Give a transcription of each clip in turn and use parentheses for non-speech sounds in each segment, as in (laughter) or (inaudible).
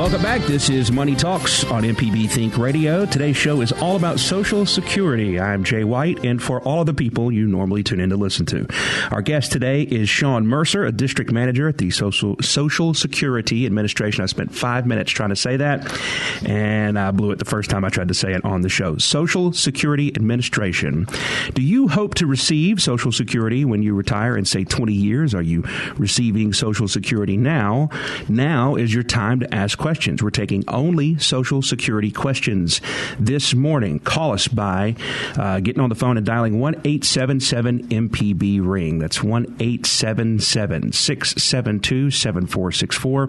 Welcome back. This is Money Talks on MPB Think Radio. Today's show is all about Social Security. I'm Jay White, and for all of the people you normally tune in to listen to. Our guest today is Shawn Mercer, a district manager at the Social, Social Security Administration. I spent five minutes trying to say that, and I blew it the first time I tried to say it on the show. Social Security Administration. Do you hope to receive Social Security when you retire in, say, 20 years? Are you receiving Social Security now? Now is your time to ask questions questions. We're taking only Social Security questions this morning. Call us by uh, getting on the phone and dialing 1 877 MPB Ring. That's 1 877 672 7464.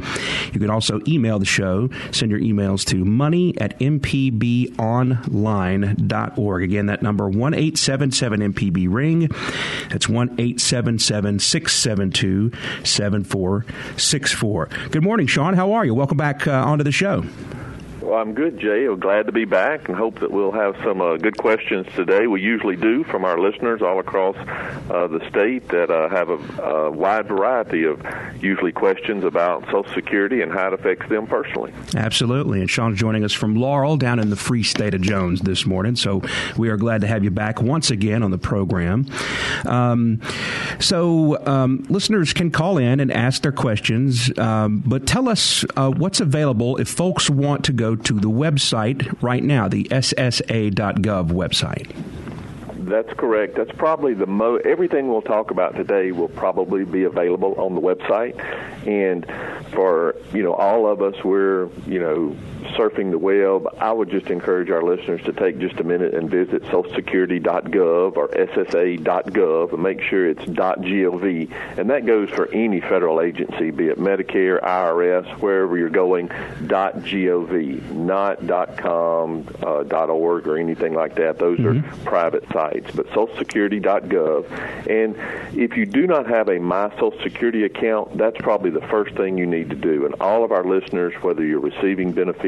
You can also email the show. Send your emails to money at mpbonline.org. Again, that number 1 877 MPB Ring. That's 1 877 672 7464. Good morning, Shawn. How are you? Welcome back uh, onto the show. I'm good, Jay. I'm glad to be back and hope that we'll have some uh, good questions today. We usually do from our listeners all across uh, the state that uh, have a, a, wide variety of usually questions about Social Security and how it affects them personally. Absolutely. And Shawn's joining us from Laurel down in the free state of Jones this morning. So we are glad to have you back once again on the program. Um, so um, listeners can call in and ask their questions, um, but tell us uh, what's available if folks want to go to the website right now, the SSA.gov website. That's correct. That's probably the mo. Everything we'll talk about today will probably be available on the website, and for you know all of us, we're you know surfing the web. I would just encourage our listeners to take just a minute and visit SocialSecurity.gov or SSA.gov and make sure it's .gov, and that goes for any federal agency, be it Medicare, IRS, wherever you're going. .gov, not .com, uh, .org, or anything like that. Those mm-hmm. are private sites, but SocialSecurity.gov. And if you do not have a My Social Security account, that's probably the first thing you need to do. And all of our listeners, whether you're receiving benefits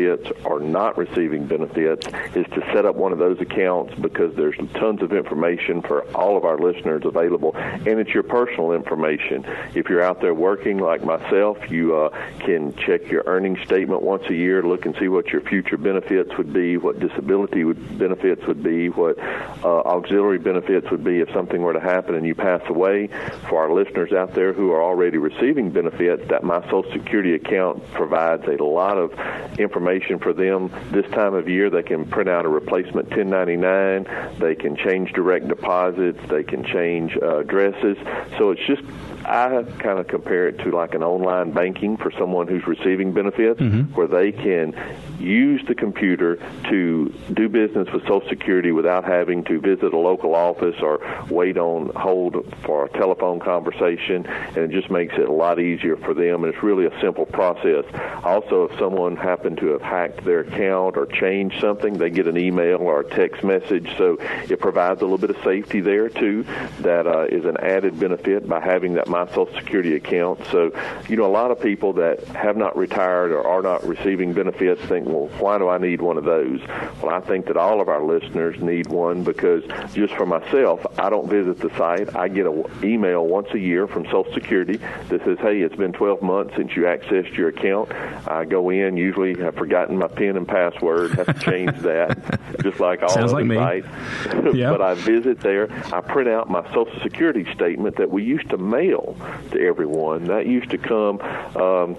or not receiving benefits, is to set up one of those accounts because there's tons of information for all of our listeners available, and it's your personal information. If you're out there working like myself, you uh, can check your earnings statement once a year, look and see what your future benefits would be, what disability would, benefits would be, what uh, auxiliary benefits would be if something were to happen and you pass away. For our listeners out there who are already receiving benefits, that My Social Security account provides a lot of information for them this time of year. They can print out a replacement 1099. They can change direct deposits. They can change uh, addresses. So it's just I kind of compare it to like an online banking for someone who's receiving benefits, mm-hmm. where they can use the computer to do business with Social Security without having to visit a local office or wait on hold for a telephone conversation, and it just makes it a lot easier for them. And it's really a simple process. Also, if someone happened to have hacked their account or changed something, they get an email or a text message. So it provides a little bit of safety there too. That uh, is an added benefit by having that my Social Security account. So, you know, a lot of people that have not retired or are not receiving benefits think, well, why do I need one of those? Well, I think that all of our listeners need one because just for myself, I don't visit the site. I get an email once a year from Social Security that says, hey, it's been 12 months since you accessed your account. I go in, usually I've forgotten my PIN and password, have to change that, (laughs) just like all Sounds like sites. (laughs) yep. but I visit there. I print out my Social Security statement that we used to mail to everyone. That used to come. Um,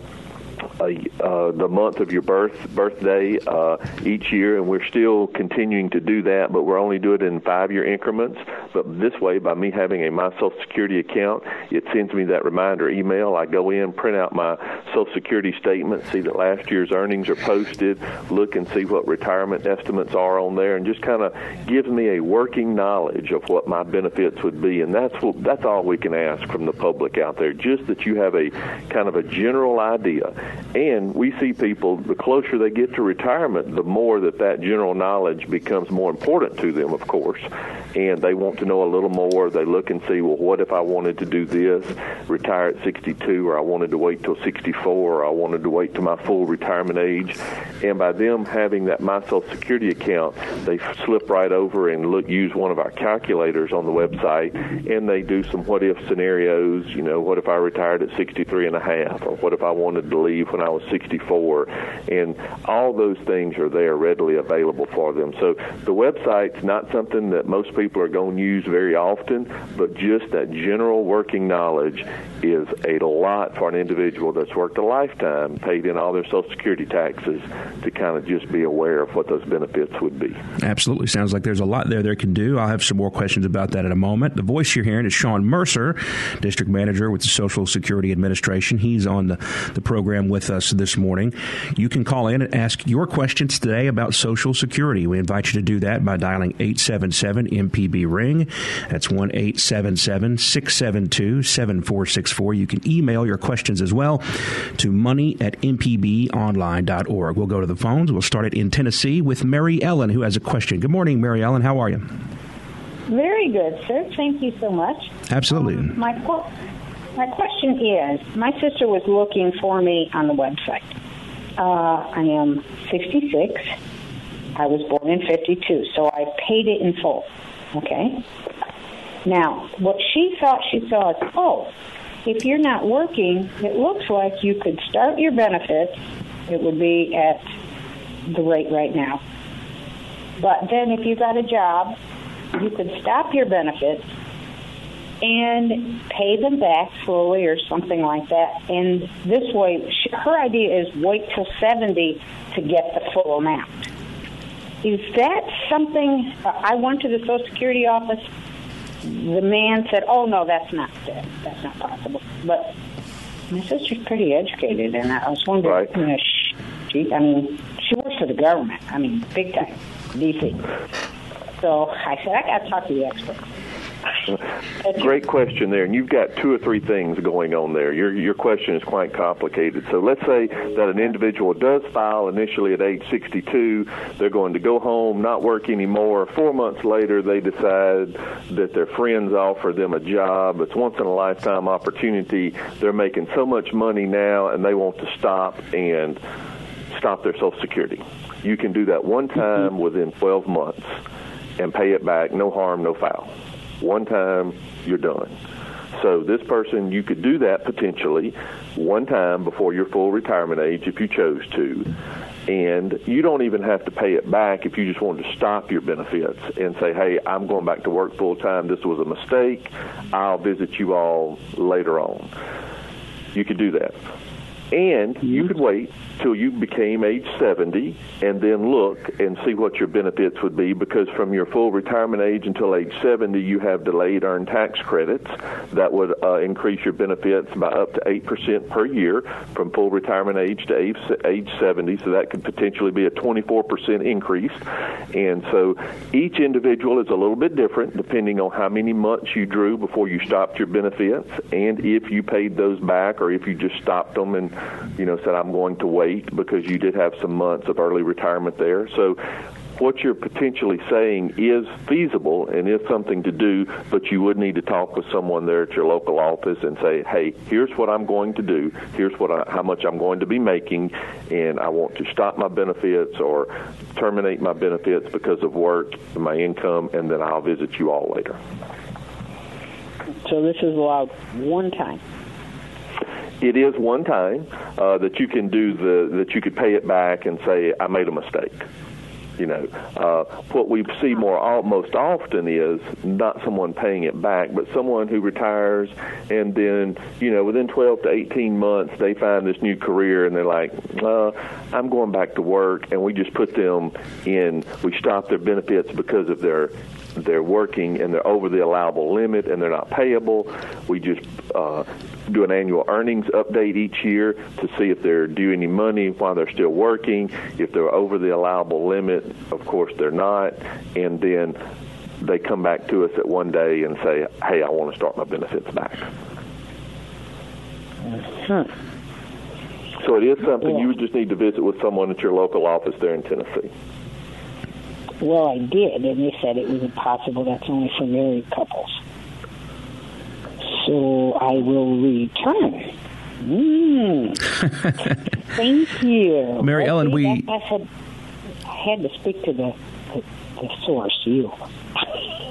uh, the month of your birth birthday uh, each year, and we're still continuing to do that, but we're only doing it in five year increments. But this way, by me having a My Social Security account, it sends me that reminder email. I go in, print out my Social Security statement, see that last year's earnings are posted, look and see what retirement estimates are on there, and just kind of gives me a working knowledge of what my benefits would be. And that's what, that's all we can ask from the public out there, just that you have a kind of a general idea. And we see people, the closer they get to retirement, the more that that general knowledge becomes more important to them, of course. And they want to know a little more. They look and see, well, what if I wanted to do this, retire at 62, or I wanted to wait till 64, or I wanted to wait to my full retirement age. And by them having that My Social Security account, they slip right over and look use one of our calculators on the website, and they do some what if scenarios. You know, what if I retired at 63 and a half, or what if I wanted to leave when I was 64, and all those things are there readily available for them. So the website's not something that most people are going to use very often, but just that general working knowledge is a lot for an individual that's worked a lifetime, paid in all their Social Security taxes, to kind of just be aware of what those benefits would be. Absolutely. Sounds like there's a lot there they can do. I'll have some more questions about that in a moment. The voice you're hearing is Shawn Mercer, District Manager with the Social Security Administration. He's on the, the program with us this morning. You can call in and ask your questions today about Social Security. We invite you to do that by dialing 877 MPB Ring. That's 1 877 672 7464. You can email your questions as well to money at mpbonline.org. We'll go to the phones. We'll start it in Tennessee with Mary Ellen, who has a question. Good morning, Mary Ellen. How are you? Very good, sir. Thank you so much. Absolutely. Um, my, my question is my sister was looking for me on the website. Uh, I am 66. I was born in 52, so I paid it in full. Okay? Now, what she thought she saw is, oh, if you're not working, it looks like you could start your benefits. It would be at the rate right now. But then if you got a job, you could stop your benefits and pay them back slowly or something like that. And this way, her idea is wait till 70 to get the full amount. Is that something? Uh, I went to the Social Security office. The man said, "Oh no, that's not that. That's not possible." But my sister's pretty educated, and I was wondering, right. you know, she, I mean, she works for the government. I mean, big time, DC. So I said, I got to talk to the expert. Great question there, and you've got two or three things going on there. Your your question is quite complicated. So let's say that an individual does file initially at age 62. They're going to go home, not work anymore. Four months later, they decide that their friends offer them a job. It's once in a lifetime opportunity. They're making so much money now, and they want to stop and stop their Social Security. You can do that one time within 12 months and pay it back. No harm, no foul. One time, you're done. So this person, you could do that potentially one time before your full retirement age if you chose to. And you don't even have to pay it back if you just wanted to stop your benefits and say, hey, I'm going back to work full time. This was a mistake. I'll visit you all later on. You could do that. And you mm-hmm. could wait till you became age 70 and then look and see what your benefits would be because from your full retirement age until age 70, you have delayed earned tax credits that would uh, increase your benefits by up to 8% per year from full retirement age to age, age 70. So that could potentially be a 24% increase. And so each individual is a little bit different depending on how many months you drew before you stopped your benefits and if you paid those back or if you just stopped them and you know, said, I'm going to wait because you did have some months of early retirement there. So what you're potentially saying is feasible and is something to do, but you would need to talk with someone there at your local office and say, "Hey, here's what I'm going to do. Here's what I, how much I'm going to be making, and I want to stop my benefits or terminate my benefits because of work, my income, and then I'll visit you all later." So this is allowed one time it is one time uh, that you can do the that you could pay it back and say I made a mistake. You know, uh, what we see more most often is not someone paying it back, but someone who retires and then, you know, within 12 to 18 months, they find this new career and they're like, uh, I'm going back to work, and we just put them in. We stop their benefits because of their they're working and they're over the allowable limit and they're not payable. We just uh, do an annual earnings update each year to see if they're due any money while they're still working. If they're over the allowable limit, of course they're not. And then they come back to us at one day and say, hey, I want to start my benefits back. Huh. So it is something you would just need to visit with someone at your local office there in Tennessee. Well, I did, and they said it was impossible. That's only for married couples. So I will return. Mm. (laughs) Thank you. Mary okay, Ellen, we. I, said, I had to speak to the, the, the source, you.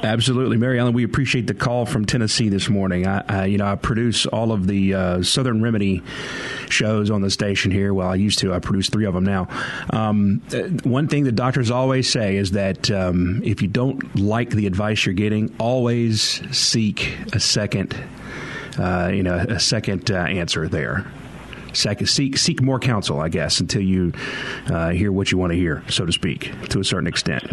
Absolutely, Mary Ellen. We appreciate the call from Tennessee this morning. I, I you know, I produce all of the uh, Southern Remedy shows on the station here. Well, I used to. I produce three of them now. Um, uh, one thing that doctors always say is that um, if you don't like the advice you're getting, always seek a second, uh, you know, a second uh, answer there seek seek more counsel, I guess, until you uh, hear what you want to hear, so to speak, to a certain extent.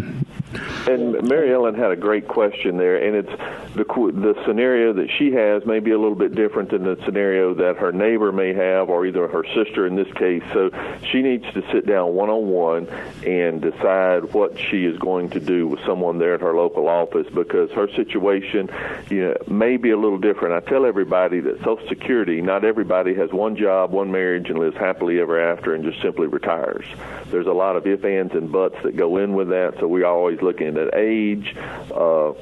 And Mary Ellen had a great question there, and it's the the scenario that she has may be a little bit different than the scenario that her neighbor may have, or either her sister in this case. So she needs to sit down one on one and decide what she is going to do with someone there at her local office because her situation, you know, may be a little different. I tell everybody that Social Security, not everybody has one job, one marriage and lives happily ever after and just simply retires. There's a lot of if, ands, and buts that go in with that, so we're always looking at age, uh,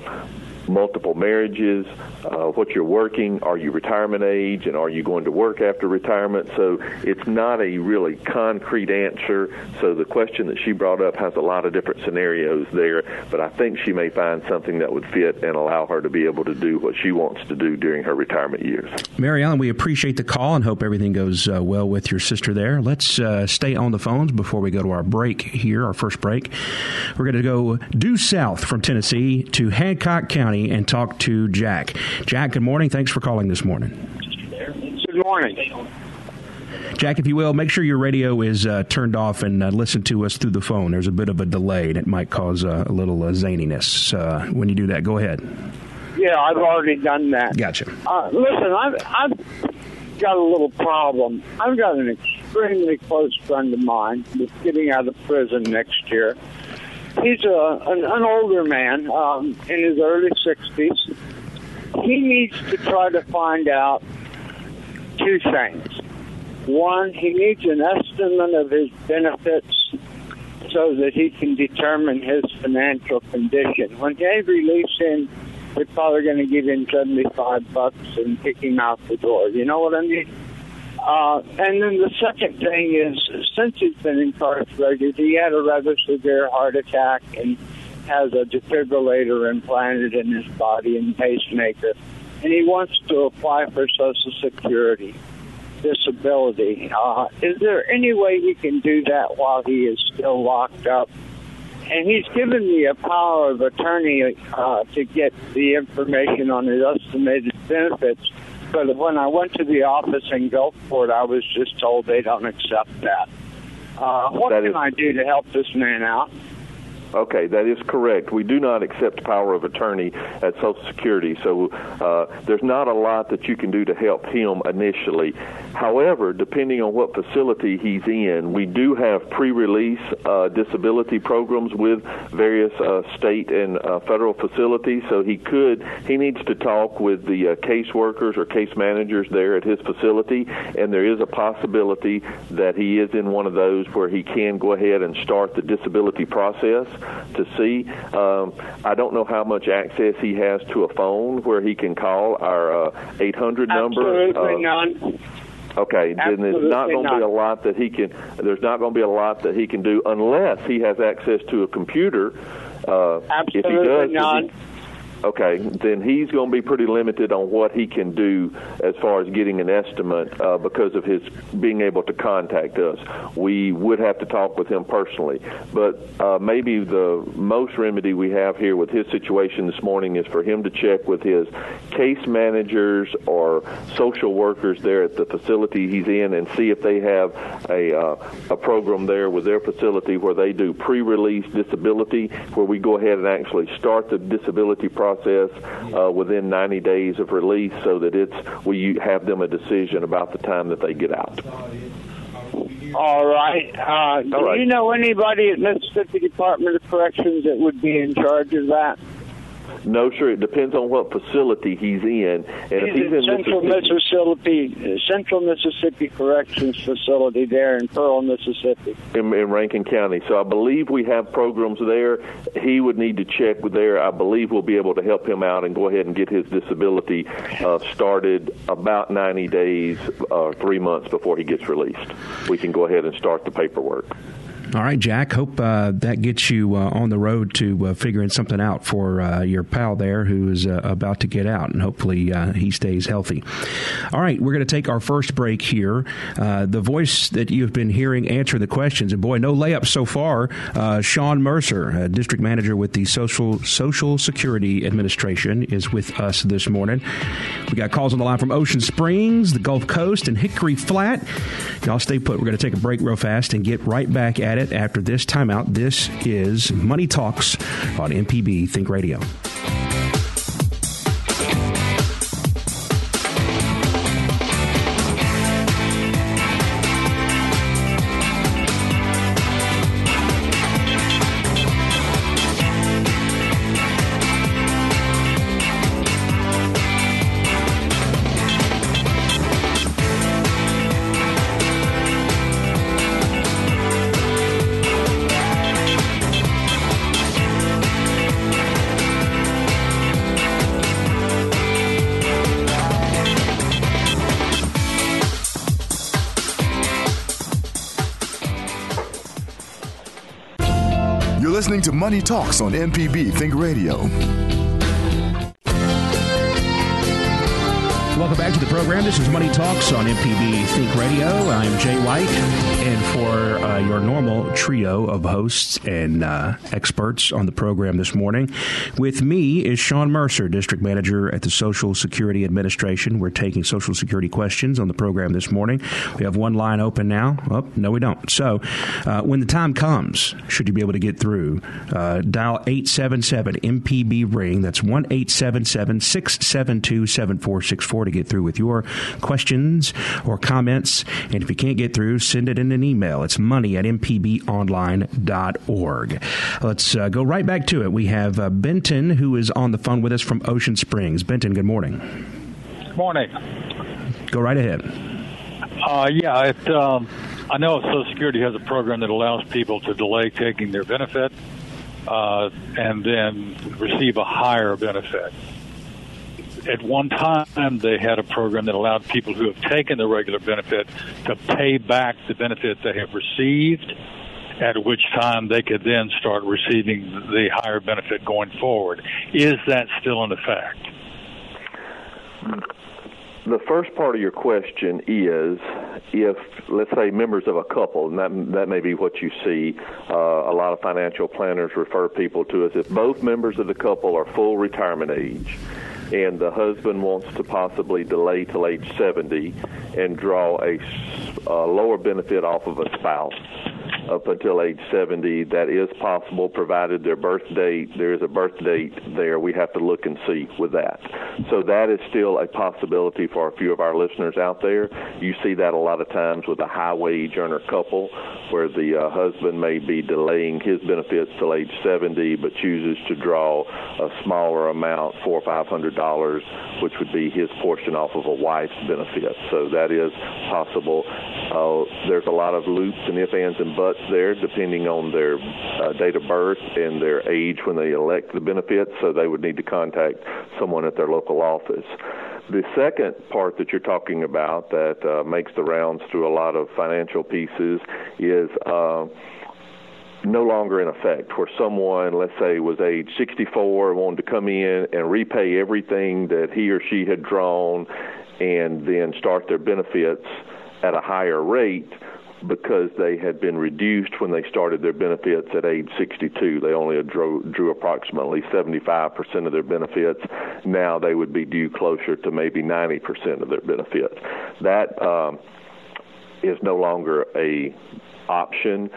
multiple marriages, uh, what you're working, are you retirement age, and are you going to work after retirement? So it's not a really concrete answer. So the question that she brought up has a lot of different scenarios there, but I think she may find something that would fit and allow her to be able to do what she wants to do during her retirement years. Mary Ellen, we appreciate the call and hope everything goes uh, well with your sister there. Let's uh, stay on the phones before we go to our break here, our first break. We're going to go due south from Tennessee to Hancock County and talk to Jack. Jack, good morning. Thanks for calling this morning. Good morning. Jack, if you will, make sure your radio is uh, turned off and uh, listen to us through the phone. There's a bit of a delay, and it might cause uh, a little uh, zaniness uh, when you do that. Go ahead. Yeah, I've already done that. Gotcha. Uh, listen, I've, I've got a little problem. I've got an extremely close friend of mine that's getting out of prison next year. He's a, an, an older man um, in his early 60s he needs to try to find out two things. One, he needs an estimate of his benefits so that he can determine his financial condition. When they release him, they're probably going to give him 75 bucks and kick him out the door. You know what I mean? Uh, and then the second thing is, since he's been incarcerated, he had a rather severe heart attack and has a defibrillator implanted in his body and pacemaker, and he wants to apply for Social Security disability. Uh, is there any way he can do that while he is still locked up? And he's given me a power of attorney uh, to get the information on his estimated benefits. But when I went to the office in Gulfport, I was just told they don't accept that. Uh, what that can is- I do to help this man out? Okay, that is correct. We do not accept power of attorney at Social Security, so uh, there's not a lot that you can do to help him initially. However, depending on what facility he's in, we do have pre-release uh, disability programs with various uh, state and uh, federal facilities. So he could, he needs to talk with the uh, caseworkers or case managers there at his facility, and there is a possibility that he is in one of those where he can go ahead and start the disability process to see. Um, I don't know how much access he has to a phone where he can call our uh, 800 number. Absolutely uh, none. Okay, then there's not going to be a lot that he can. There's not going to be a lot that he can do unless he has access to a computer. Uh, Absolutely if he does, none. Okay, then he's going to be pretty limited on what he can do as far as getting an estimate uh, because of his being able to contact us. We would have to talk with him personally, but uh, maybe the most remedy we have here with his situation this morning is for him to check with his case managers or social workers there at the facility he's in and see if they have a uh, a program there with their facility where they do pre-release disability, where we go ahead and actually start the disability process process uh, within 90 days of release so that it's we have them a decision about the time that they get out. All right. Uh, do you know anybody at Mississippi Department of Corrections that would be in charge of that? No, sure. It depends on what facility he's in, and if He's he's in Central Mississippi, uh, Central Mississippi Corrections Facility there in Pearl, Mississippi. in, in Rankin County. So I believe we have programs there. He would need to check with there. I believe we'll be able to help him out and go ahead and get his disability uh, started about 90 days, uh, three months before he gets released. We can go ahead and start the paperwork. All right, Jack. Hope uh, that gets you uh, on the road to uh, figuring something out for uh, your pal there who is uh, about to get out, and hopefully uh, he stays healthy. All right, we're going to take our first break here. the voice that you've been hearing answer the questions, and boy, no layups so far. Shawn Mercer, district manager with the Social Social Security Administration, is with us this morning. We got calls on the line from Ocean Springs, the Gulf Coast, and Hickory Flat. Y'all stay put. We're going to take a break real fast and get right back at it after this timeout. This is Money Talks on MPB Think Radio. Money Talks on MPB Think Radio. Back to the program. This is Money Talks on MPB Think Radio. I'm Jay White, and for uh, your normal trio of hosts and uh, experts on the program this morning, with me is Shawn Mercer, District Manager at the Social Security Administration. We're taking Social Security questions on the program this morning. We have one line open now. Oh, no, we don't. So, uh, when the time comes, should you be able to get through, uh, dial 877 MPB Ring. That's 1 877 672 7464 to get through with your questions or comments. And if you can't get through, send it in an email. It's money at mpbonline.org. Let's uh, go right back to it. We have uh, Benton, who is on the phone with us from Ocean Springs. Benton, good morning. Morning. Go right ahead. Uh, yeah, it, um, I know Social Security has a program that allows people to delay taking their benefit uh, and then receive a higher benefit. At one time, they had a program that allowed people who have taken the regular benefit to pay back the benefit they have received, at which time they could then start receiving the higher benefit going forward. Is that still in effect? the first part of your question is if, let's say, members of a couple, and that, that may be what you see, uh, a lot of financial planners refer people to as if both members of the couple are full retirement age and the husband wants to possibly delay till age 70 and draw a, a lower benefit off of a spouse up until age 70. That is possible, provided their birth date, there is a birth date there. We have to look and see with that. So that is still a possibility for a few of our listeners out there. You see that a lot of times with a high wage earner couple where the uh, husband may be delaying his benefits till age 70 but chooses to draw a smaller amount, four or five hundred dollars, which would be his portion off of a wife's benefit. So that is possible. Uh, there's a lot of loops and if, ands, and buts there, depending on their uh, date of birth and their age when they elect the benefits. So they would need to contact someone at their local office. The second part that you're talking about that uh, makes the rounds through a lot of financial pieces is. Uh, no longer in effect, where someone, let's say, was age 64, wanted to come in and repay everything that he or she had drawn and then start their benefits at a higher rate because they had been reduced when they started their benefits at age 62. They only drew, drew approximately 75% of their benefits. Now they would be due closer to maybe 90% of their benefits. That um, is no longer a option.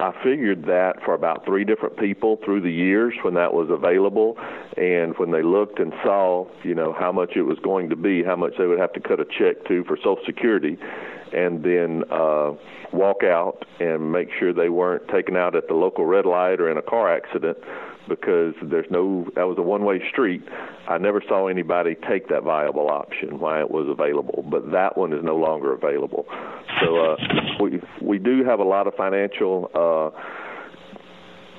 I figured that for about three different people through the years when that was available, and when they looked and saw, you know, how much it was going to be, how much they would have to cut a check to for Social Security, and then uh, walk out and make sure they weren't taken out at the local red light or in a car accident because there's no that was a one way street. I never saw anybody take that viable option why it was available, but that one is no longer available. So uh, we do have a lot of financial uh,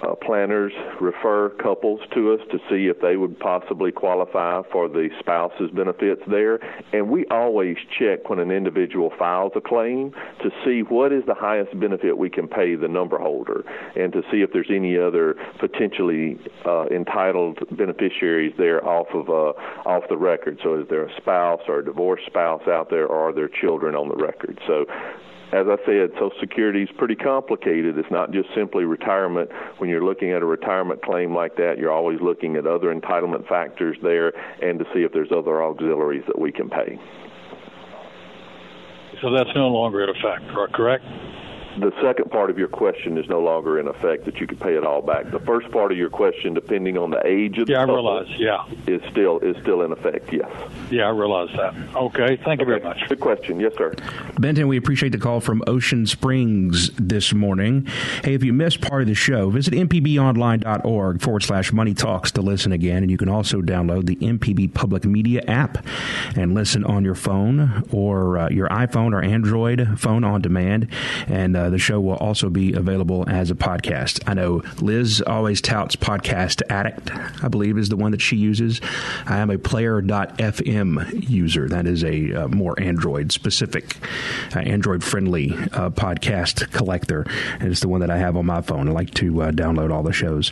uh, planners refer couples to us to see if they would possibly qualify for the spouse's benefits there. And we always check when an individual files a claim to see what is the highest benefit we can pay the number holder and to see if there's any other potentially uh, entitled beneficiaries there off of uh, off the record. So is there a spouse or a divorced spouse out there or are there children on the record? So as I said, Social Security is pretty complicated. It's not just simply retirement. When you're looking at a retirement claim like that, you're always looking at other entitlement factors there and to see if there's other auxiliaries that we can pay. So that's no longer in effect, correct? The second part of your question is no longer in effect that you could pay it all back. The first part of your question, depending on the age of the yeah, I realize, yeah, is still is still in effect. Yes. Yeah, I realize that. Okay, thank you very much. Good question. Yes, sir. Benton, we appreciate the call from Ocean Springs this morning. Hey, if you missed part of the show, visit mpbonline.org forward slash money talks to listen again, and you can also download the MPB Public Media app and listen on your phone or uh, your iPhone or Android phone on demand, and. Uh, uh, the show will also be available as a podcast. I know Liz always touts Podcast Addict, I believe is the one that she uses. I am a player.fm user. That is a uh, more Android specific, uh, Android friendly uh, podcast collector. And it's the one that I have on my phone. I like to uh, download all the shows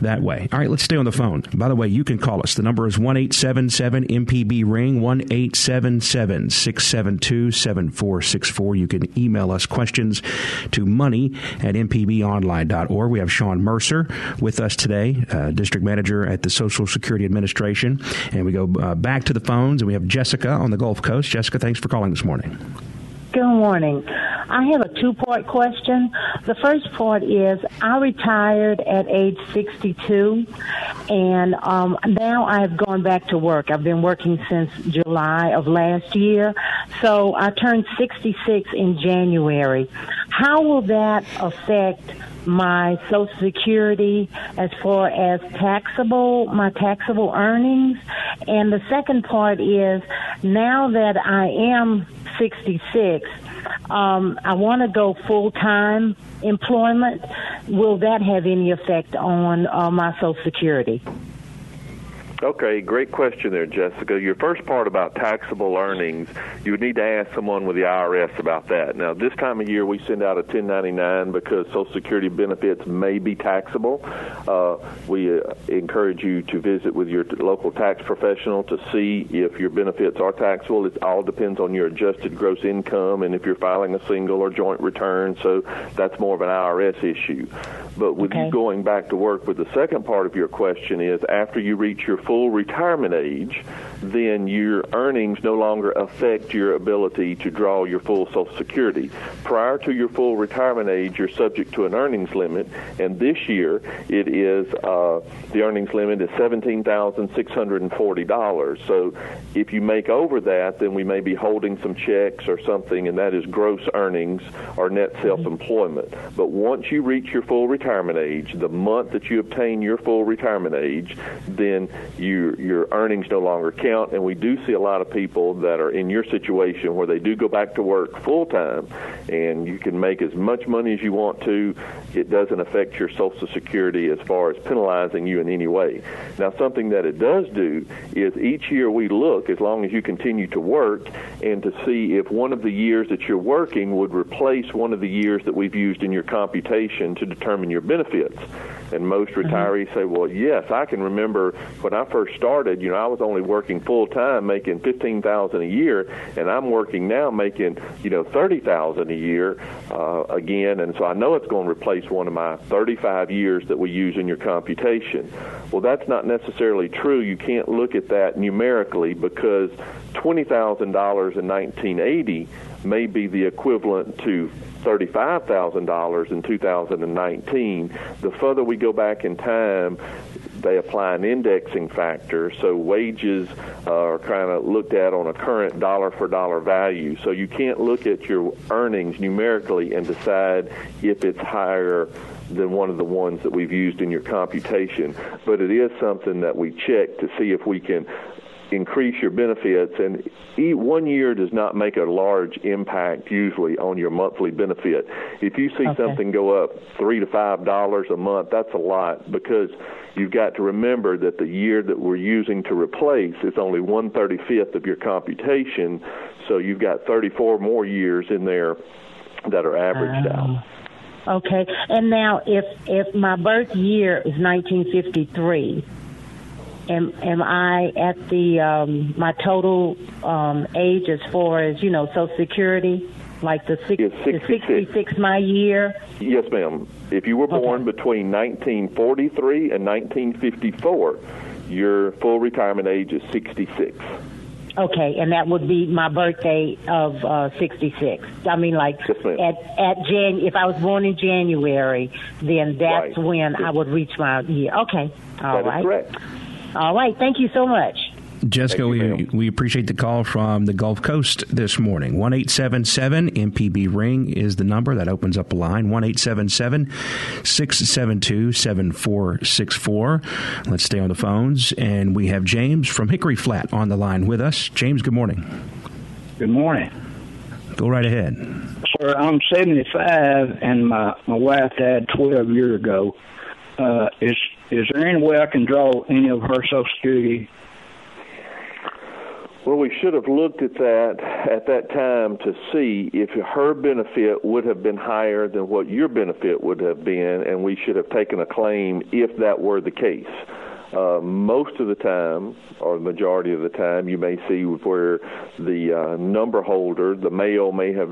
that way. All right, let's stay on the phone. By the way, you can call us. The number is 1 MPB Ring, 1 672 7464. You can email us questions to money at mpbonline.org. We have Shawn Mercer with us today, uh, District Manager at the Social Security Administration. And we go uh, back to the phones, and we have Jessica on the Gulf Coast. Jessica, thanks for calling this morning. Good morning. I have a two part question. The first part is I retired at age 62, and um, now I've gone back to work. I've been working since July of last year, so I turned 66 in January. How will that affect my Social Security as far as taxable, my taxable earnings? And the second part is now that I am 66, um, I want to go full time employment. Will that have any effect on uh, my Social Security? Okay, great question there, Jessica. Your first part about taxable earnings, you would need to ask someone with the IRS about that. Now, this time of year, we send out a 1099 because Social Security benefits may be taxable. Uh, we uh, encourage you to visit with your local tax professional to see if your benefits are taxable. It all depends on your adjusted gross income and if you're filing a single or joint return. So that's more of an IRS issue. But with okay. you going back to work, with the second part of your question is after you reach your full retirement age, then your earnings no longer affect your ability to draw your full Social Security. Prior to your full retirement age, you're subject to an earnings limit, and this year it is uh, the earnings limit is seventeen thousand six hundred and forty dollars. So if you make over that, then we may be holding some checks or something, and that is gross earnings or net self-employment. But once you reach your full retirement age, the month that you obtain your full retirement age, then your your earnings no longer count and we do see a lot of people that are in your situation where they do go back to work full time, and you can make as much money as you want to. It doesn't affect your Social Security as far as penalizing you in any way. Now, something that it does do is each year we look, as long as you continue to work, and to see if one of the years that you're working would replace one of the years that we've used in your computation to determine your benefits. And most mm-hmm. retirees say, well, yes, I can remember when I first started, you know, I was only working full time making 15000 a year, and I'm working now making, you know, 30000 a year uh, again. And so I know it's going to replace one of my 35 years that we use in your computation. Well, that's not necessarily true. You can't look at that numerically because $20,000 in 1980 may be the equivalent to $35,000 in 2019. The further we go back in time, they apply an indexing factor, so wages uh, are kind of looked at on a current dollar for dollar value. So you can't look at your earnings numerically and decide if it's higher than one of the ones that we've used in your computation. But it is something that we check to see if we can increase your benefits, and one year does not make a large impact usually on your monthly benefit. If you see okay. something go up three to five dollars a month, that's a lot because you've got to remember that the year that we're using to replace is only one thirty fifth of your computation, so you've got 34 more years in there that are averaged out. Oh. Okay, and now if if my birth year is 1953 am am I at the um, my total um, age as far as you know Social Security? Like the, six, the 66 my year? Yes, ma'am. If you were born okay. between 1943 and 1954, your full retirement age is 66. Okay, and that would be my birthday of uh, 66. I mean, like yes, at at Jan. If I was born in January, then that's right. when I would reach my year. Okay, all that right. correct. All right. Thank you so much. Jessica, you, we, we appreciate the call from the Gulf Coast this morning. 1 MPB Ring is the number that opens up a line. 1 672 7464. Let's stay on the phones. And we have James from Hickory Flat on the line with us. James, good morning. Good morning. Go right ahead. Sir, I'm 75 and my, my wife died 12 years ago. Uh, is is there any way I can draw any of her Social Security? Well, we should have looked at that at that time to see if her benefit would have been higher than what your benefit would have been, and we should have taken a claim if that were the case. Uh, most of the time, or the majority of the time, you may see where the uh, number holder, the male, may have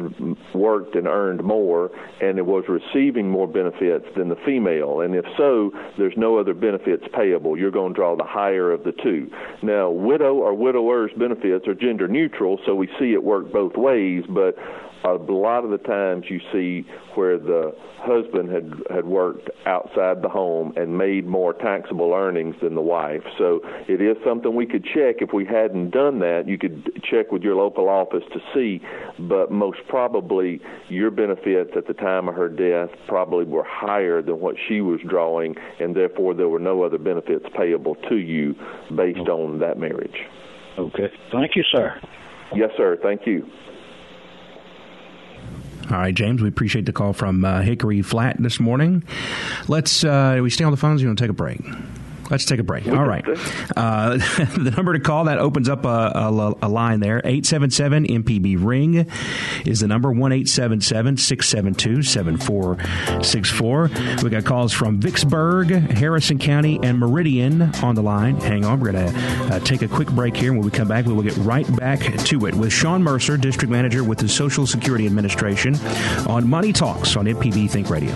worked and earned more, and it was receiving more benefits than the female. And if so, there's no other benefits payable. You're going to draw the higher of the two. Now, widow or widower's benefits are gender neutral, so we see it work both ways. But a lot of the times you see where the husband had had worked outside the home and made more taxable earnings than the wife. So it is something we could check if we hadn't done that. You could check with your local office to see, but most probably your benefits at the time of her death probably were higher than what she was drawing, and therefore there were no other benefits payable to you based on that marriage. Okay. Thank you, sir. Yes, sir. Thank you. All right, James, we appreciate the call from uh, Hickory Flat this morning. Let's, uh, we stay on the phones? You want to take a break? Let's take a break. All right. Uh, (laughs) the number to call that opens up a, a, a line there. 877 MPB Ring is the number 1 672 7464. We got calls from Vicksburg, Harrison County, and Meridian on the line. Hang on. We're going to uh, take a quick break here. When we come back, we will get right back to it with Shawn Mercer, District Manager with the Social Security Administration, on Money Talks on MPB Think Radio.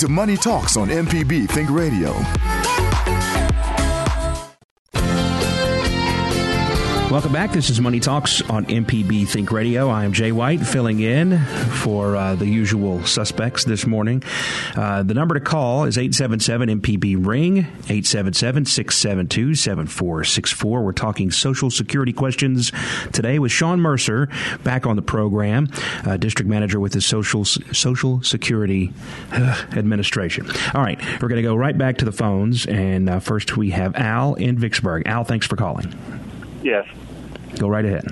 To Money Talks on MPB Think Radio. Welcome back. This is Money Talks on MPB Think Radio. I am Jay White, filling in for uh, the usual suspects this morning. Uh, the number to call is 877 MPB Ring, 877 672 7464. We're talking Social Security questions today with Shawn Mercer back on the program, uh, District Manager with the Social, Social Security uh, Administration. All right, we're going to go right back to the phones. And uh, first we have Al in Vicksburg. Al, thanks for calling. Yes. Go right ahead.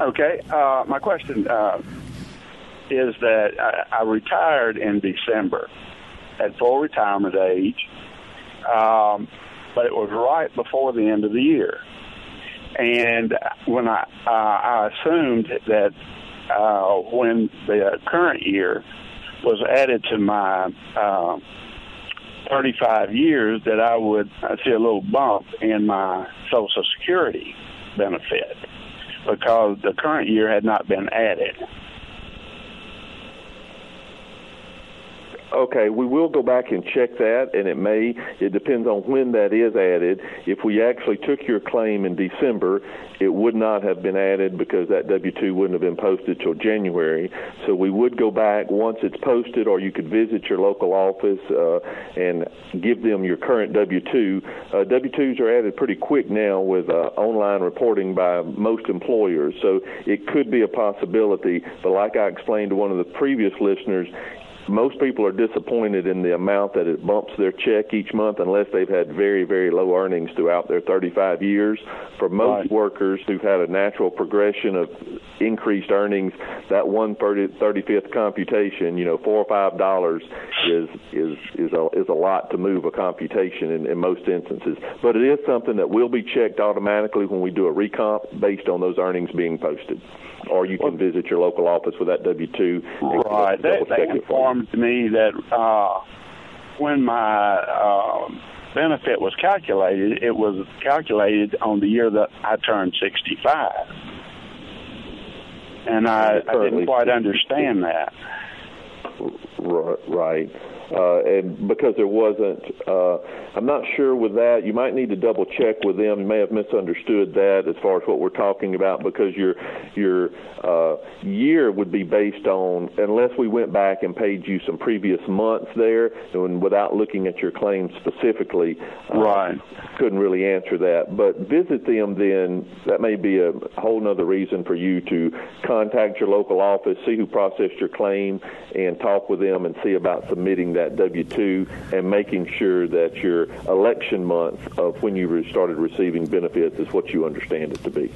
Okay. Uh, my question uh, is that I, I, retired in December at full retirement age, um, but it was right before the end of the year. And when I, uh, I assumed that uh, when the current year was added to my uh, 35 years, that I would see a little bump in my Social Security benefit because the current year had not been added. Okay, we will go back and check that, and it may, it depends on when that is added. If we actually took your claim in December, it would not have been added because that W 2 wouldn't have been posted till January. So we would go back once it's posted, or you could visit your local office uh, and give them your current W 2. Uh, W 2s are added pretty quick now with uh, online reporting by most employers, so it could be a possibility. But like I explained to one of the previous listeners, most people are disappointed in the amount that it bumps their check each month unless they've had very, very low earnings throughout their 35 years. For most right. workers who've had a natural progression of increased earnings, that one 35th computation, you know, four or five dollars is is is a, is a lot to move a computation in, in most instances. But it is something that will be checked automatically when we do a recomp based on those earnings being posted or you can visit your local office with that W two. Right. They, they informed me that uh, when my uh, benefit was calculated, it was calculated on the year that I turned sixty five, and I, I didn't quite understand that. Right uh, and because there wasn't, uh, I'm not sure with that. You might need to double check with them. You may have misunderstood that as far as what we're talking about because your your uh, year would be based on unless we went back and paid you some previous months there, and without looking at your claim specifically, uh, right, couldn't really answer that. But visit them then. That may be a whole other reason for you to contact your local office, see who processed your claim, and talk with them and see about submitting that that W 2 and making sure that your election month of when you started receiving benefits is what you understand it to be.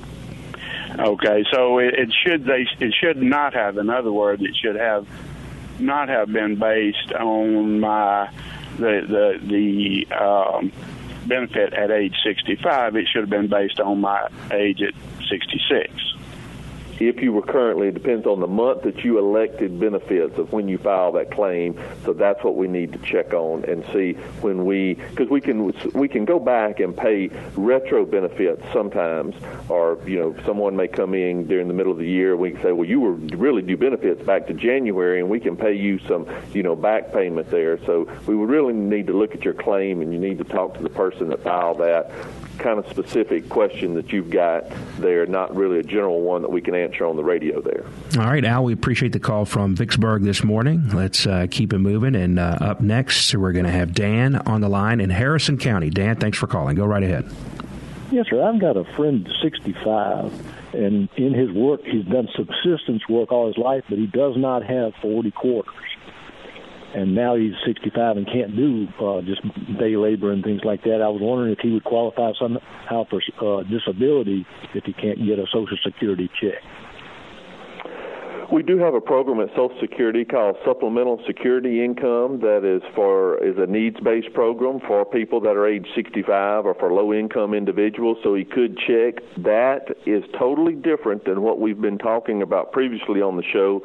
Okay, so it, it should they it should not have. In other words, it should have not have been based on my the the the um, benefit at age 65. It should have been based on my age at 66 if you were currently, it depends on the month that you elected benefits of when you file that claim. So that's what we need to check on and see when we, because we can we can go back and pay retro benefits sometimes, or you know someone may come in during the middle of the year. And we can say, well, you were really due benefits back to January, and we can pay you some you know back payment there. So we would really need to look at your claim, and you need to talk to the person that filed that kind of specific question that you've got there, not really a general one that we can answer on the radio there. All right, Al, we appreciate the call from Vicksburg this morning. Let's uh, keep it moving. And uh, up next, we're going to have Dan on the line in Harrison County. Dan, thanks for calling. Go right ahead. Yes, sir. I've got a friend, 65, and in his work, he's done subsistence work all his life, but he does not have 40 quarters and now he's 65 and can't do uh, just day labor and things like that. I was wondering if he would qualify somehow for uh, disability if he can't get a Social Security check. We do have a program at Social Security called Supplemental Security Income that is for is a needs-based program for people that are age 65 or for low-income individuals. So he could check. That is totally different than what we've been talking about previously on the show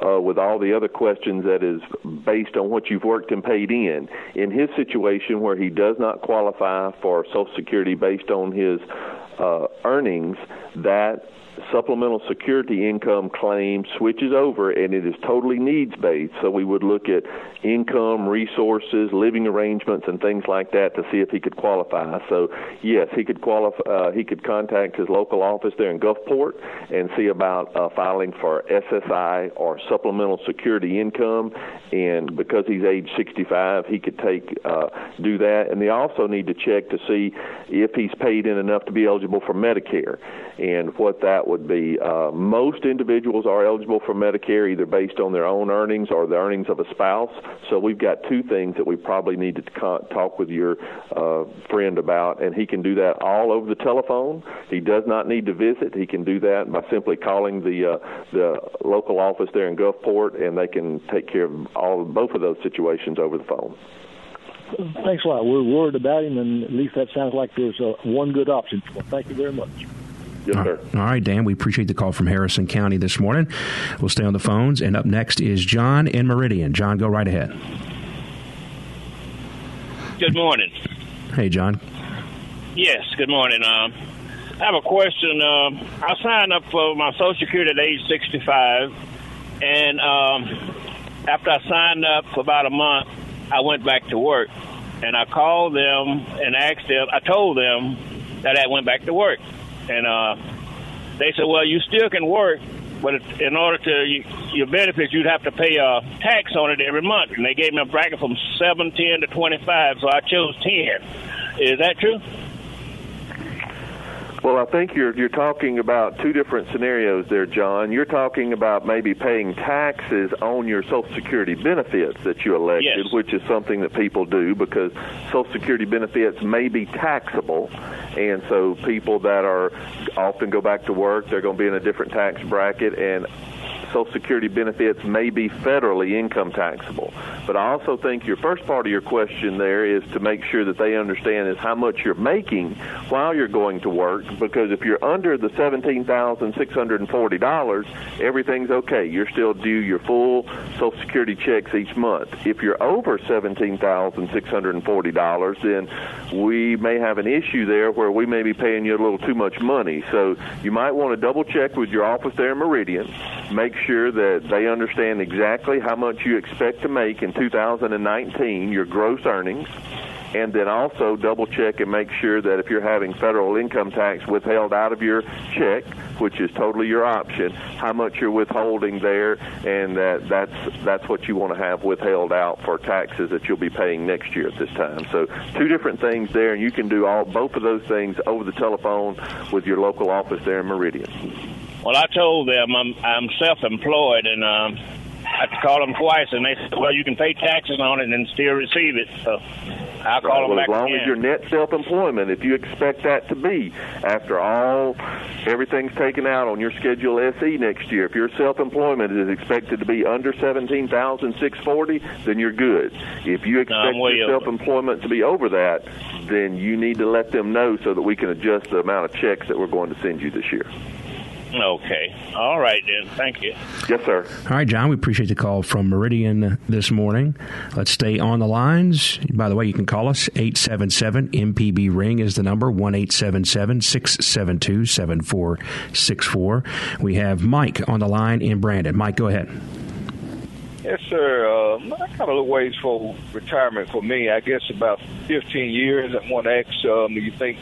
uh, with all the other questions that is based on what you've worked and paid in. In his situation where he does not qualify for Social Security based on his uh, earnings, that supplemental security income claim switches over and it is totally needs based. So we would look at income, resources, living arrangements, and things like that to see if he could qualify. So yes, he could qualify. Uh, he could contact his local office there in Gulfport and see about uh, filing for SSI or supplemental security income. And because he's age 65, he could take uh, do that. And they also need to check to see if he's paid in enough to be eligible for Medicare and what that would be. Uh, most individuals are eligible for Medicare either based on their own earnings or the earnings of a spouse. So we've got two things that we probably need to talk with your uh, friend about, and he can do that all over the telephone. He does not need to visit. He can do that by simply calling the uh, the local office there in Gulfport, and they can take care of all both of those situations over the phone. Thanks a lot. We're worried about him, and at least that sounds like there's a, one good option for him. Thank you very much. Yes, sir. All right, Dan, we appreciate the call from Harrison County this morning. We'll stay on the phones. And up next is John in Meridian. John, go right ahead. Good morning. Hey, John. Yes, good morning. Um, I have a question. Uh, I signed up for my Social Security at age 65, and um, after I signed up for about a month, I went back to work. And I called them and asked them, I told them that I went back to work. And uh, they said, well, you still can work, but in order to you, your benefits, you'd have to pay a tax on it every month. And they gave me a bracket from seven ten to 25, so I chose 10. Is that true? Well, I think you're you're talking about two different scenarios there, John. You're talking about maybe paying taxes on your Social Security benefits that you elected, yes. which is something that people do because Social Security benefits may be taxable, and so people that are often go back to work, they're going to be in a different tax bracket, and Social Security benefits may be federally income taxable. But I also think your first part of your question there is to make sure that they understand is how much you're making while you're going to work. Because if you're under the seventeen thousand six hundred and forty dollars, everything's okay. You're still due your full Social Security checks each month. If you're over seventeen thousand six hundred and forty dollars, then we may have an issue there where we may be paying you a little too much money. So you might want to double check with your office there in Meridian. Make sure that they understand exactly how much you expect to make in 2019, your gross earnings, and then also double check and make sure that if you're having federal income tax withheld out of your check, which is totally your option, how much you're withholding there, and that that's that's what you want to have withheld out for taxes that you'll be paying next year at this time. So two different things there, and you can do all both of those things over the telephone with your local office there in Meridian. Well, I told them I'm I'm self-employed and um, I had to call them twice, and they said, "Well, you can pay taxes on it and still receive it." So I'll call right, them well, back as long again. as you're net self-employment, if you expect that to be after all everything's taken out on your Schedule SE next year, if your self-employment is expected to be under seventeen thousand six forty, then you're good. If you expect I'm your over. self-employment to be over that, then you need to let them know so that we can adjust the amount of checks that we're going to send you this year. Okay. All right then. Thank you. Yes, sir. All right, John, we appreciate the call from Meridian this morning. Let's stay on the lines. By the way, you can call us 877 MPB Ring is the number 1 672 7464. We have Mike on the line in Brandon. Mike, go ahead. Yes, sir. Uh, I got a little ways for retirement for me. I guess about 15 years. I want to ask, um, do you think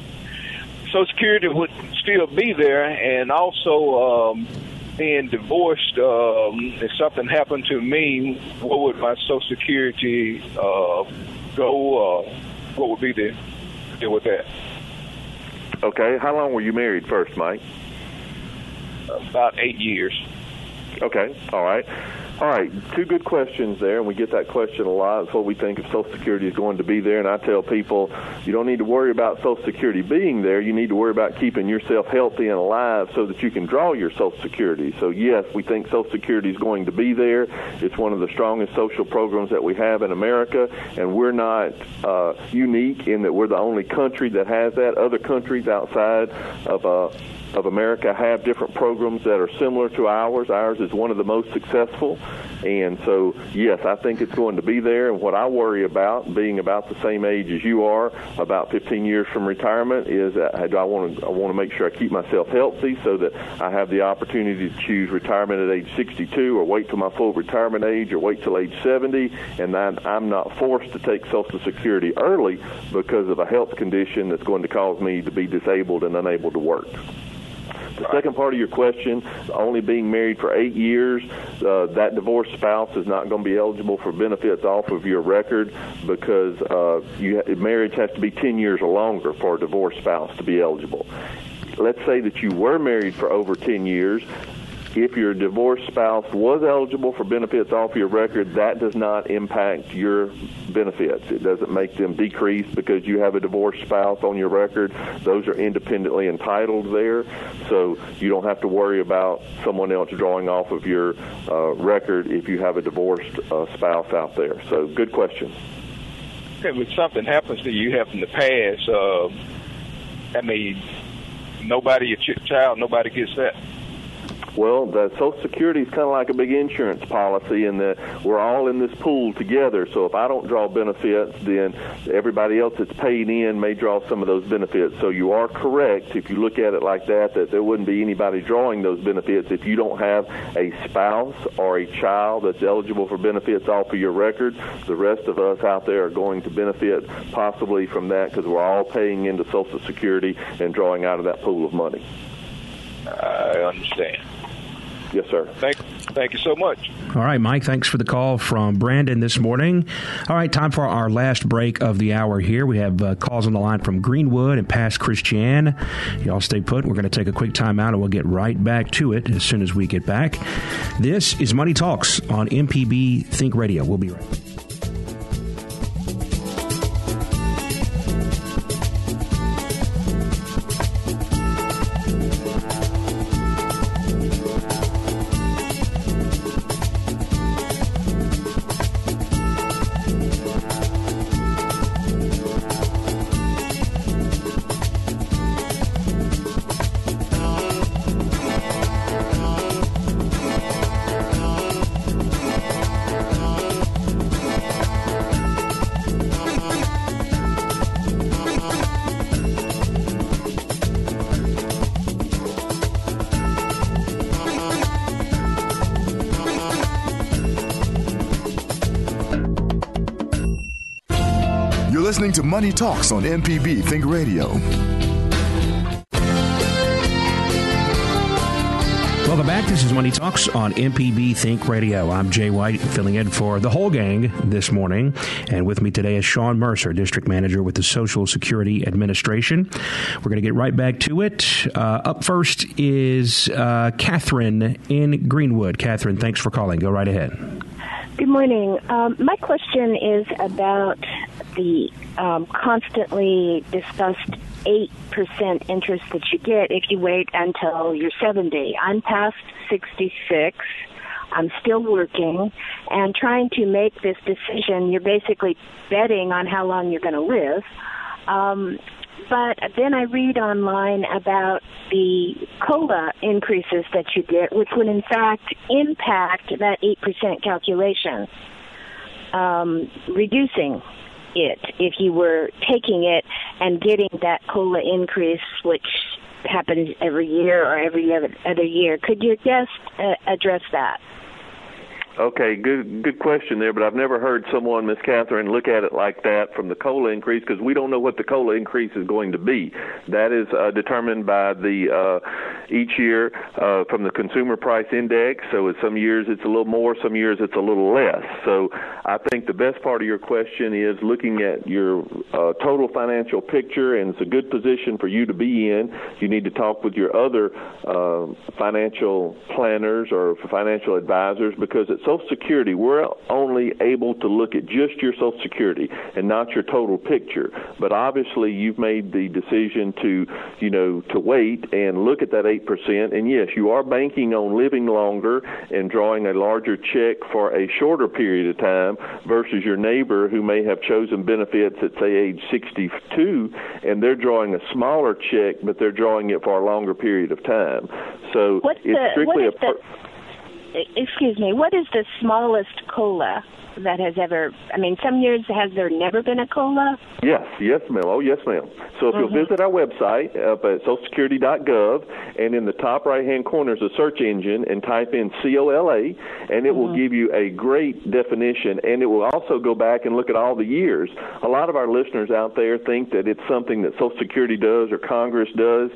Social Security would still be there? And also, um, being divorced, um, if something happened to me, what would my Social Security uh, go? Uh, what would be the deal with that? Okay. How long were you married first, Mike? About eight years. Okay. All right. All right. Two good questions there, and we get that question a lot. It's what we think if Social Security is going to be there. And I tell people, you don't need to worry about Social Security being there. You need to worry about keeping yourself healthy and alive so that you can draw your Social Security. So, yes, we think Social Security is going to be there. It's one of the strongest social programs that we have in America, and we're not uh, unique in that we're the only country that has that. Other countries outside of uh, of America have different programs that are similar to ours. Ours is one of the most successful, And so, yes, I think it's going to be there. And what I worry about, being about the same age as you are, about 15 years from retirement, is that I want to I want to make sure I keep myself healthy so that I have the opportunity to choose retirement at age 62, or wait till my full retirement age, or wait till age 70, and then I'm not forced to take Social Security early because of a health condition that's going to cause me to be disabled and unable to work. The second part of your question, only being married for eight years, uh, that divorced spouse is not going to be eligible for benefits off of your record because uh, you, marriage has to be 10 years or longer for a divorced spouse to be eligible. Let's say that you were married for over 10 years if your divorced spouse was eligible for benefits off your record, that does not impact your benefits. It doesn't make them decrease because you have a divorced spouse on your record. Those are independently entitled there, so you don't have to worry about someone else drawing off of your uh, record if you have a divorced uh, spouse out there. So, good question. Okay, when something happens to you, in the past, uh, I mean, nobody, your child, nobody gets that. Well, the Social Security is kind of like a big insurance policy, and that we're all in this pool together. So if I don't draw benefits, then everybody else that's paid in may draw some of those benefits. So you are correct if you look at it like that, that there wouldn't be anybody drawing those benefits if you don't have a spouse or a child that's eligible for benefits off of your record. The rest of us out there are going to benefit possibly from that because we're all paying into Social Security and drawing out of that pool of money. I understand. Yes, sir. Thank, thank you so much. All right, Mike, thanks for the call from Brandon this morning. All right, time for our last break of the hour here. We have uh, calls on the line from Greenwood and Pass Christian. Y'all stay put. We're going to take a quick time out and we'll get right back to it as soon as we get back. This is Money Talks on MPB Think Radio. We'll be right back. Money Talks on MPB Think Radio. Welcome back. This is Money Talks on MPB Think Radio. I'm Jay White, filling in for the whole gang this morning. And with me today is Shawn Mercer, District Manager with the Social Security Administration. We're going to get right back to it. Uh, up first is uh, Catherine in Greenwood. Catherine, thanks for calling. Go right ahead. Good morning. Um, my question is about the um, constantly discussed 8% interest that you get if you wait until you're 70. I'm past 66. I'm still working and trying to make this decision. You're basically betting on how long you're going to live. Um, but then I read online about the COLA increases that you get, which would in fact impact that 8% calculation, um, reducing it if you were taking it and getting that COLA increase, which happens every year or every other year. Could your guest uh, address that? Okay, good good question there, but I've never heard someone, Miss Catherine, look at it like that from the cola increase because we don't know what the cola increase is going to be. That is uh, determined by the uh, each year uh, from the consumer price index. So some years it's a little more, some years it's a little less. So I think the best part of your question is looking at your uh, total financial picture, and it's a good position for you to be in. You need to talk with your other uh, financial planners or financial advisors because it's Social Security, we're only able to look at just your Social Security and not your total picture. But obviously, you've made the decision to, you know, to wait and look at that eight percent. And yes, you are banking on living longer and drawing a larger check for a shorter period of time versus your neighbor who may have chosen benefits at say age 62 and they're drawing a smaller check, but they're drawing it for a longer period of time. So What's it's the, strictly what a. Per- excuse me, what is the smallest cola that has ever? I mean, some years has there never been a cola? Yes, yes, ma'am. Oh, yes, ma'am. So if Mhm. you'll visit our website up at socialsecurity.gov, and in the top right-hand corner is a search engine, and type in COLA, and it will give you a great definition, and it will also go back and look at all the years. A lot of our listeners out there think that it's something that Social Security does or Congress does.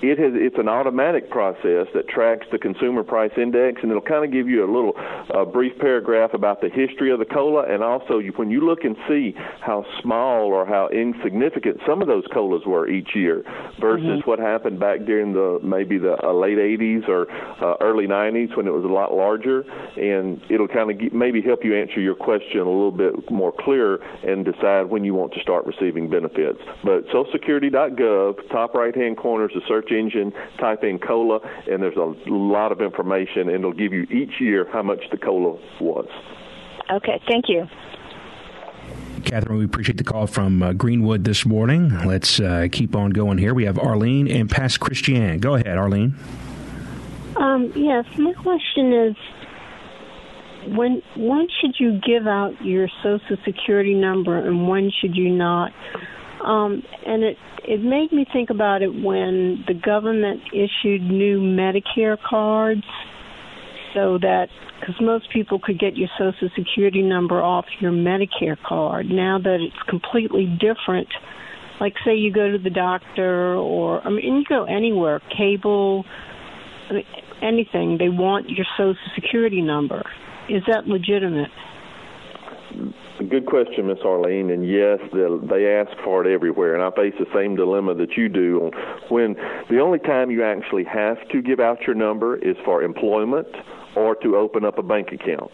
It has. It's an automatic process that tracks the consumer price index, and it'll kind of give you a little uh, brief paragraph about the history of the cola, and also you, when you look and see how small or how insignificant some of those colas were each year versus what happened back during the maybe the uh, late 80s or uh, early 90s when it was a lot larger, and it'll kind of maybe help you answer your question a little bit more clear and decide when you want to start receiving benefits. But SocialSecurity.gov, top right-hand corner is the search engine. Type in cola, and there's a lot of information, and it'll give you each year how much the cola was. Okay, thank you. Catherine, we appreciate the call from uh, Greenwood this morning. Let's uh, keep on going here. We have Arlene and Pass Christian. Go ahead, Arlene. Um, yes, my question is when when should you give out your social security number and when should you not? Um, and it it made me think about it when the government issued new Medicare cards, so that because most people could get your social security number off your Medicare card. Now that it's completely different, like say you go to the doctor or I mean you go anywhere, cable, anything, they want your social security number. Is that legitimate? Good question, Miss Arlene. And yes, they ask for it everywhere, and I face the same dilemma that you do. When the only time you actually have to give out your number is for employment or to open up a bank account.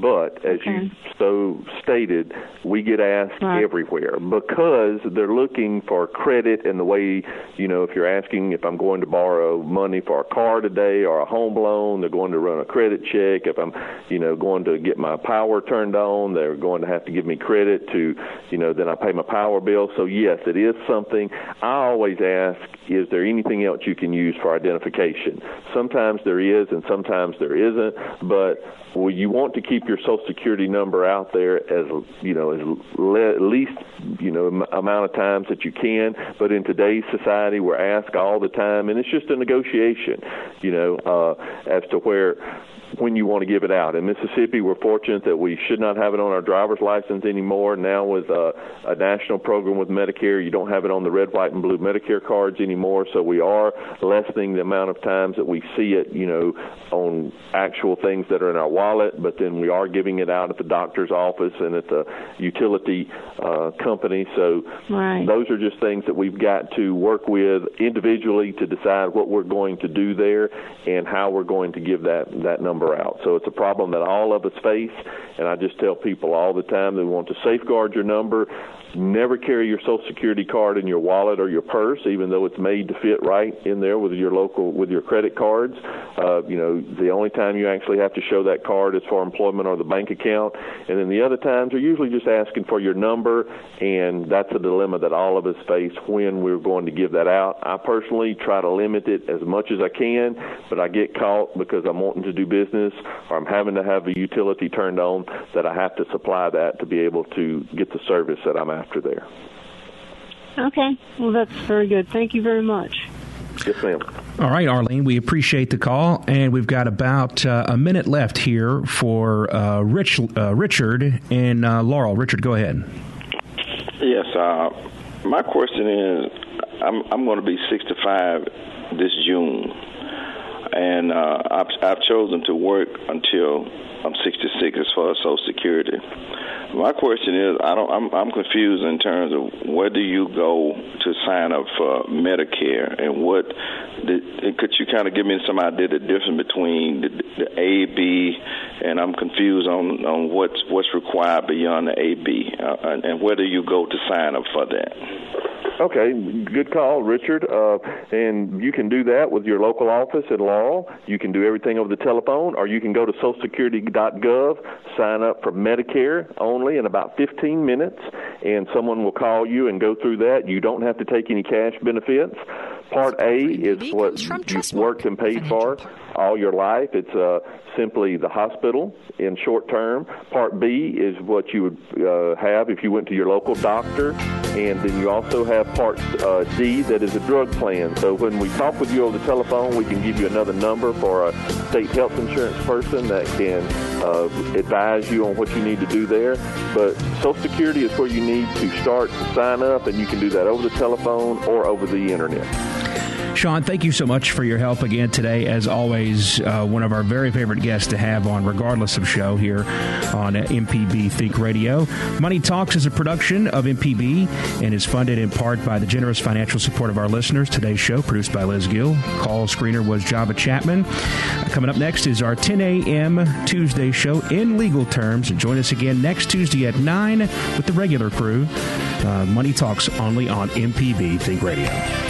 But as you so stated, we get asked everywhere because they're looking for credit and the way, you know, if you're asking if I'm going to borrow money for a car today or a home loan, they're going to run a credit check. If I'm, you know, going to get my power turned on, they're going to have to give me credit to, you know, then I pay my power bill. So yes, it is something. I always ask, is there anything else you can use for identification? Sometimes there is and sometimes there isn't, but well, you want to keep your social security number out there as you know as le- least you know m- amount of times that you can. But in today's society, we're asked all the time, and it's just a negotiation, you know, uh, as to where when you want to give it out. In Mississippi, we're fortunate that we should not have it on our driver's license anymore. Now, with a, a national program with Medicare, you don't have it on the red, white, and blue Medicare cards anymore. So we are lessening the amount of times that we see it, you know, on actual things that are in our wallet. But then we are giving it out at the doctor's office and at the utility uh, company. So Right. those are just things that we've got to work with individually to decide what we're going to do there and how we're going to give that that number out. So it's a problem that all of us face, and I just tell people all the time they want to safeguard your number. Never carry your Social Security card in your wallet or your purse, even though it's made to fit right in there with your local with your credit cards. Uh, you know, the only time you actually have to show that card is for employment or the bank account, and then the other times are usually just asking for your number, and that's a dilemma that all of us face when we're going to give that out. I personally try to limit it as much as I can, but I get caught because I'm wanting to do business or I'm having to have a utility turned on that I have to supply that to be able to get the service that I'm after there. Okay. Well, that's very good. Thank you very much. Yes, ma'am. All right, Arlene, we appreciate the call, and we've got about uh, a minute left here for uh, Rich, uh, Richard and uh, Laurel. Richard, go ahead. Yes, uh, my question is I'm, I'm going to be 65 this June, and uh, I've, I've chosen to work until I'm 66 as far as Social Security. My question is, I don't, I'm, I'm confused in terms of where do you go to sign up for Medicare, and what the, could you kind of give me some idea the difference between the, the A, B, and I'm confused on on what's what's required beyond the A, B, uh, and, and where do you go to sign up for that? Okay, good call, Richard. Uh, and you can do that with your local office in Laurel. You can do everything over the telephone, or you can go to SocialSecurity.gov, sign up for Medicare only in about 15 minutes, and someone will call you and go through that. You don't have to take any cash benefits. Part A is what you've worked and paid for all your life. It's uh, simply the hospital in short term. Part B is what you would uh, have if you went to your local doctor. And then you also have Part uh, D that is a drug plan. So when we talk with you over the telephone, we can give you another number for a state health insurance person that can uh, advise you on what you need to do there. But Social Security is where you need to start to sign up, and you can do that over the telephone or over the internet. Shawn, thank you so much for your help again today. As always, uh, one of our very favorite guests to have on, regardless of show, here on MPB Think Radio. Money Talks is a production of MPB and is funded in part by the generous financial support of our listeners. Today's show, produced by Liz Gill. Call screener was Java Chapman. Coming up next is our 10 a.m. Tuesday show in legal terms. And join us again next Tuesday at 9 with the regular crew. Uh, Money Talks only on MPB Think Radio.